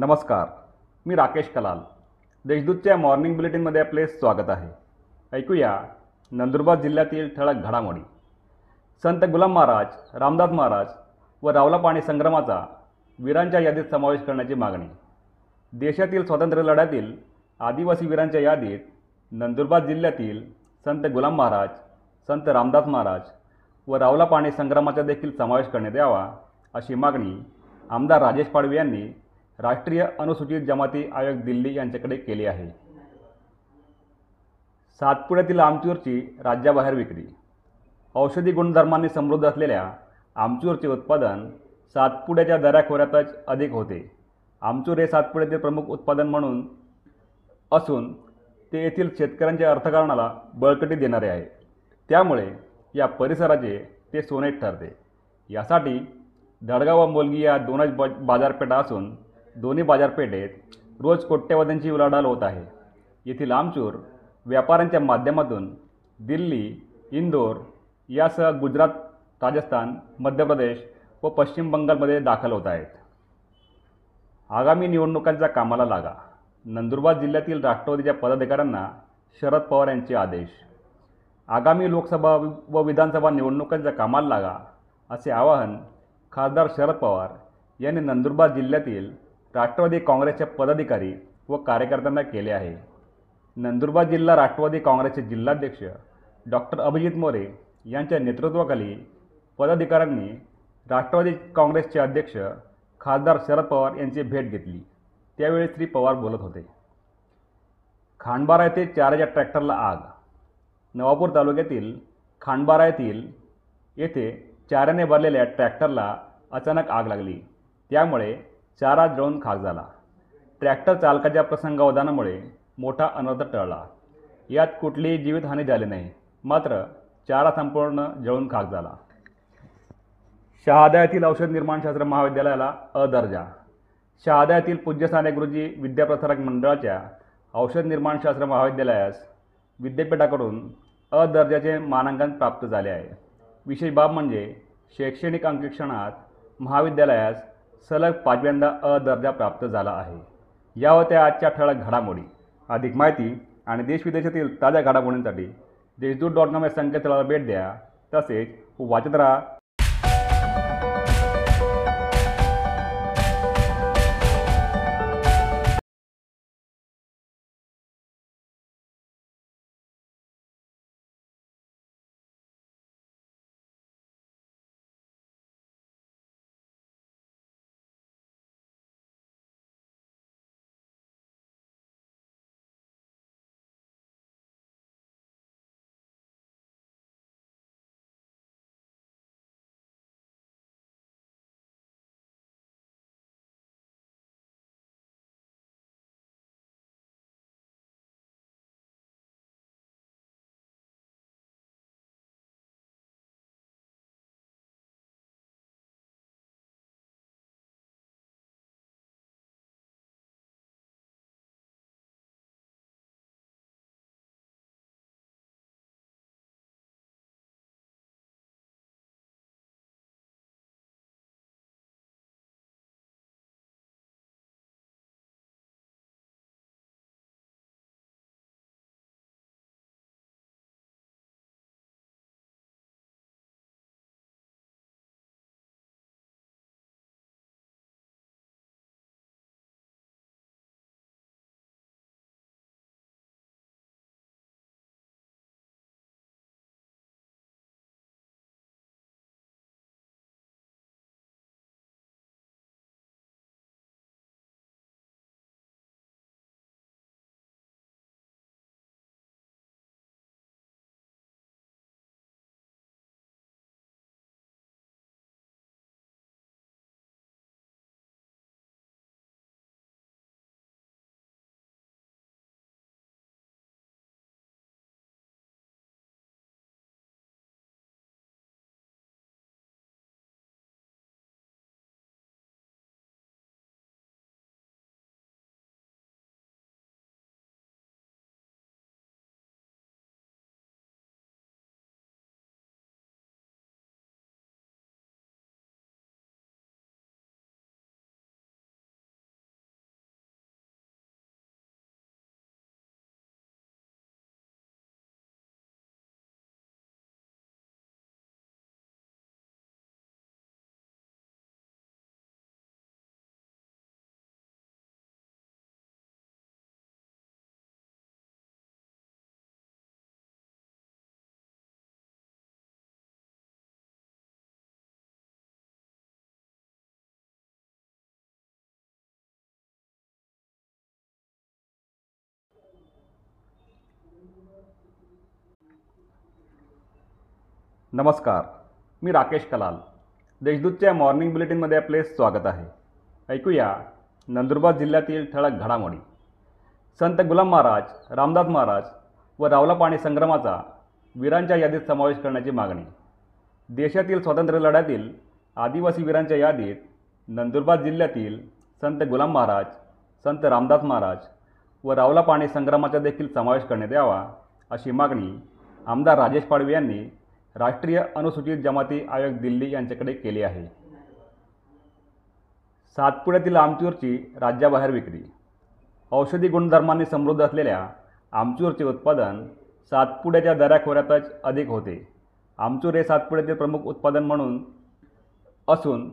नमस्कार मी राकेश कलाल. देशदूतच्या मॉर्निंग बुलेटिनमध्ये आपले स्वागत आहे. ऐकूया नंदुरबार जिल्ह्यातील ठळक घडामोडी. संत गुलाम महाराज रामदास महाराज व रावला पाणी संग्रामाचा वीरांच्या यादीत समावेश करण्याची मागणी. देशातील स्वातंत्र्य लढ्यातील आदिवासी वीरांच्या यादीत नंदुरबार जिल्ह्यातील संत गुलाम महाराज संत रामदास महाराज व रावला पाणी संग्रामाचा देखील समावेश करण्यात यावा अशी मागणी आमदार राजेश पाडवी यांनी राष्ट्रीय अनुसूचित जमाती आयोग दिल्ली यांच्याकडे केली आहे. सातपुड्यातील आमचूरची राज्याबाहेर विक्री. औषधी गुणधर्मांनी समृद्ध असलेल्या आमचूरचे उत्पादन सातपुड्याच्या दऱ्याखोऱ्यातच अधिक होते. आमचूर हे सातपुड्यातील प्रमुख उत्पादन म्हणून असून ते येथील शेतकऱ्यांच्या अर्थकारणाला बळकटी देणारे आहे. त्यामुळे या परिसराचे ते सोनेट ठरते. यासाठी दडगाव व मोलगी या दोनच ब बाजारपेठा असून दोन्ही बाजारपेठेत रोज कोट्यवधींची उलाढाल होत आहे. येथील आमचूर व्यापाऱ्यांच्या माध्यमातून दिल्ली इंदोर यासह गुजरात राजस्थान मध्य प्रदेश व पश्चिम बंगालमध्ये दाखल होत आहेत. आगामी निवडणुकांच्या कामाला लागा. नंदुरबार जिल्ह्यातील राष्ट्रवादीच्या पदाधिकाऱ्यांना शरद पवार यांचे आदेश. आगामी लोकसभा व विधानसभा निवडणुकांच्या कामाला लागा असे आवाहन खासदार शरद पवार यांनी नंदुरबार जिल्ह्यातील राष्ट्रवादी काँग्रेसच्या पदाधिकारी व कार्यकर्त्यांना केले आहे. नंदुरबार जिल्हा राष्ट्रवादी काँग्रेसचे जिल्हाध्यक्ष डॉक्टर अभिजित मोरे यांच्या नेतृत्वाखाली पदाधिकाऱ्यांनी राष्ट्रवादी काँग्रेसचे अध्यक्ष खासदार शरद पवार यांची भेट घेतली. त्यावेळी श्री पवार बोलत होते. खांडबारा येथे चारच्या ट्रॅक्टरला आग. नवापूर तालुक्यातील खांडबारा येथील येथे चाऱ्याने भरलेल्या ट्रॅक्टरला अचानक आग लागली. त्यामुळे चारा जळून खाक झाला. ट्रॅक्टर चालकाच्या प्रसंगावधानामुळे मोठा अनर्थ टळला. यात कुठलीही जीवितहानी झाली नाही मात्र चारा संपूर्ण जळून खाक झाला. शहादा येथील औषध निर्माणशास्त्र महाविद्यालयाला अ दर्जा. शहादा येथील पूज्य साने गुरुजी विद्याप्रसारक मंडळाच्या औषध निर्माणशास्त्र महाविद्यालयास विद्यापीठाकडून अ दर्जाचे मानांकन प्राप्त झाले आहे. विशेष बाब म्हणजे शैक्षणिक अंकेक्षणात महाविद्यालयास सलग पाचव्यांदा अ दर्जा प्राप्त झाला आहे. या होत्या आजच्या ठळक घडामोडी अधिक माहिती आणि देशविदेशातील ताज्या घडामोडींसाठी देशदूत डॉट कॉम या संकेतस्थळाला भेट द्या. तसेच वाचत राहा नमस्कार मी राकेश कलाल. देशदूतच्या मॉर्निंग बुलेटिनमध्ये आपले स्वागत आहे. ऐकूया नंदुरबार जिल्ह्यातील ठळक घडामोडी. संत गुलाम महाराज रामदास महाराज व रावला पाणी संग्रामाचा वीरांच्या यादीत समावेश करण्याची मागणी. देशातील स्वातंत्र्य लढ्यातील आदिवासी वीरांच्या यादीत नंदुरबार जिल्ह्यातील संत गुलाम महाराज संत रामदास महाराज व रावला पाणी संग्रामाचा देखील समावेश करण्यात यावा अशी मागणी आमदार राजेश पाडवी यांनी राष्ट्रीय अनुसूचित जमाती आयोग दिल्ली यांच्याकडे केली आहे. सातपुड्यातील आमचूरची राज्याबाहेर विक्री. औषधी गुणधर्मांनी समृद्ध असलेल्या आमचूरचे उत्पादन सातपुड्याच्या दऱ्याखोऱ्यातच अधिक होते. आमचूर हे सातपुड्यातील प्रमुख उत्पादन म्हणून असून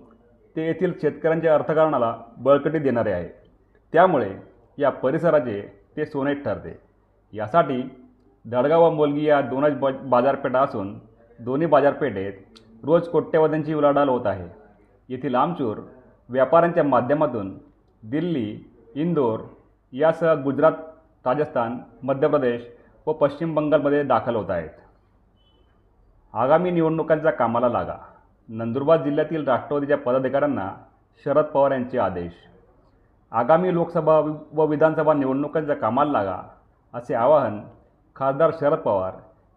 ते येथील शेतकऱ्यांच्या अर्थकारणाला बळकटी देणारे आहे. त्यामुळे या परिसराचे ते सोनेट ठरते. यासाठी दडगाव व मोलगी या दोनच बाजारपेठा असून दोन्ही बाजारपेठेत रोज कोट्यवधींची उलाढाल होत आहे. येथील आमचूर व्यापाऱ्यांच्या माध्यमातून दिल्ली इंदोर यासह गुजरात राजस्थान मध्य प्रदेश व पश्चिम बंगालमध्ये दाखल होत आहेत. आगामी निवडणुकांच्या कामाला लागा. नंदुरबार जिल्ह्यातील राष्ट्रवादीच्या पदाधिकाऱ्यांना शरद पवार यांचे आदेश. आगामी लोकसभा व विधानसभा निवडणुकांच्या कामाला लागा असे आवाहन खासदार शरद पवार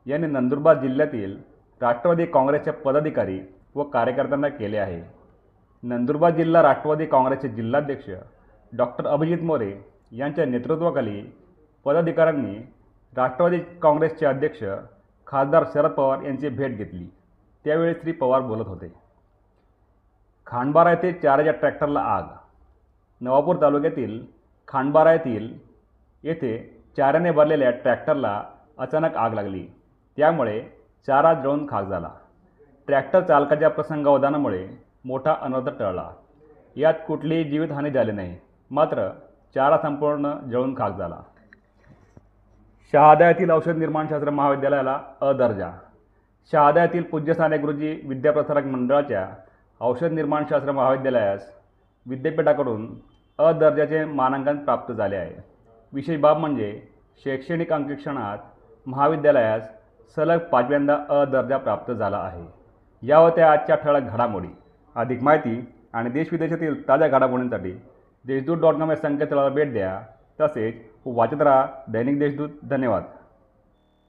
यांनी नंदुरबार जिल्ह्यातील राष्ट्रवादी काँग्रेसच्या पदाधिकारी व कार्यकर्त्यांना केले आहे. नंदुरबार जिल्हा राष्ट्रवादी काँग्रेसचे जिल्हाध्यक्ष डॉक्टर अभिजित मोरे यांच्या नेतृत्वाखाली पदाधिकाऱ्यांनी राष्ट्रवादी काँग्रेसचे अध्यक्ष खासदार शरद पवार यांची भेट घेतली. त्यावेळी श्री पवार बोलत होते. खांडबारा येथे चारच्या ट्रॅक्टरला आग. नवापूर तालुक्यातील खांडबारा येथील येथे चाऱ्याने भरलेल्या ट्रॅक्टरला अचानक आग लागली. त्यामुळे चारा जळून खाक झाला. ट्रॅक्टर चालकाच्या प्रसंगावधानामुळे मोठा अनर्थ टळला. यात कुठलीही जीवितहानी झाली नाही मात्र चारा संपूर्ण जळून खाक झाला. शहादा येथील औषध निर्माणशास्त्र महाविद्यालयाला अ दर्जा. शहादा येथील पूज्य साने गुरुजी विद्याप्रसारक मंडळाच्या औषध निर्माणशास्त्र महाविद्यालयास विद्यापीठाकडून अ दर्जाचे मानांकन प्राप्त झाले आहे. विशेष बाब म्हणजे शैक्षणिक अंकिक्षणात महाविद्यालयास सलग पाचव्यांदा अ दर्जा प्राप्त झाला आहे. या होत्या आजच्या ठळक घडामोडी अधिक माहिती आणि देशविदेशातील ताज्या घडामोडींसाठी देशदूत डॉट कॉम या संकेतस्थळाला भेट द्या. तसेच वाचत राहा दैनिक देशदूत. धन्यवाद.